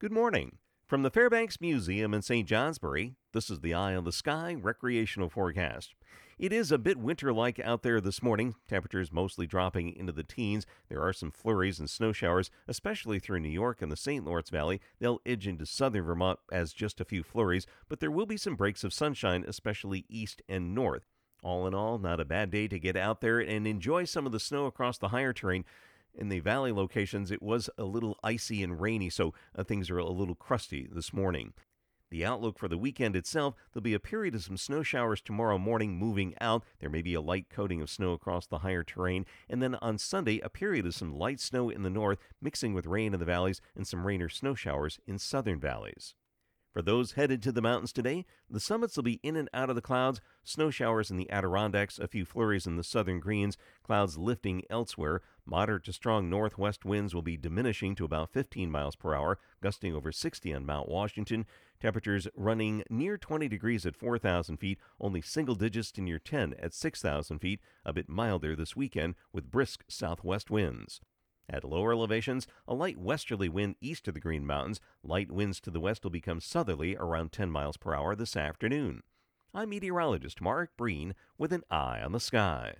Good morning. From the Fairbanks Museum in St. Johnsbury, this is the Eye on the Sky recreational forecast. It is a bit winter like out there this morning, temperatures mostly dropping into the teens. There are some flurries and snow showers, especially through New York and the St. Lawrence Valley. They'll edge into southern Vermont as just a few flurries, but there will be some breaks of sunshine, especially east and north. All in all, not a bad day to get out there and enjoy some of the snow across the higher terrain. In the valley locations, it was a little icy and rainy, so uh, things are a little crusty this morning. The outlook for the weekend itself, there'll be a period of some snow showers tomorrow morning moving out. There may be a light coating of snow across the higher terrain. And then on Sunday, a period of some light snow in the north, mixing with rain in the valleys and some rain or snow showers in southern valleys. For those headed to the mountains today, the summits will be in and out of the clouds, snow showers in the Adirondacks, a few flurries in the southern greens, clouds lifting elsewhere. Moderate to strong northwest winds will be diminishing to about 15 miles per hour, gusting over 60 on Mount Washington. Temperatures running near 20 degrees at 4,000 feet, only single digits to near 10 at 6,000 feet, a bit milder this weekend with brisk southwest winds. At lower elevations, a light westerly wind east of the Green Mountains. Light winds to the west will become southerly around 10 miles per hour this afternoon. I'm meteorologist Mark Breen with an eye on the sky.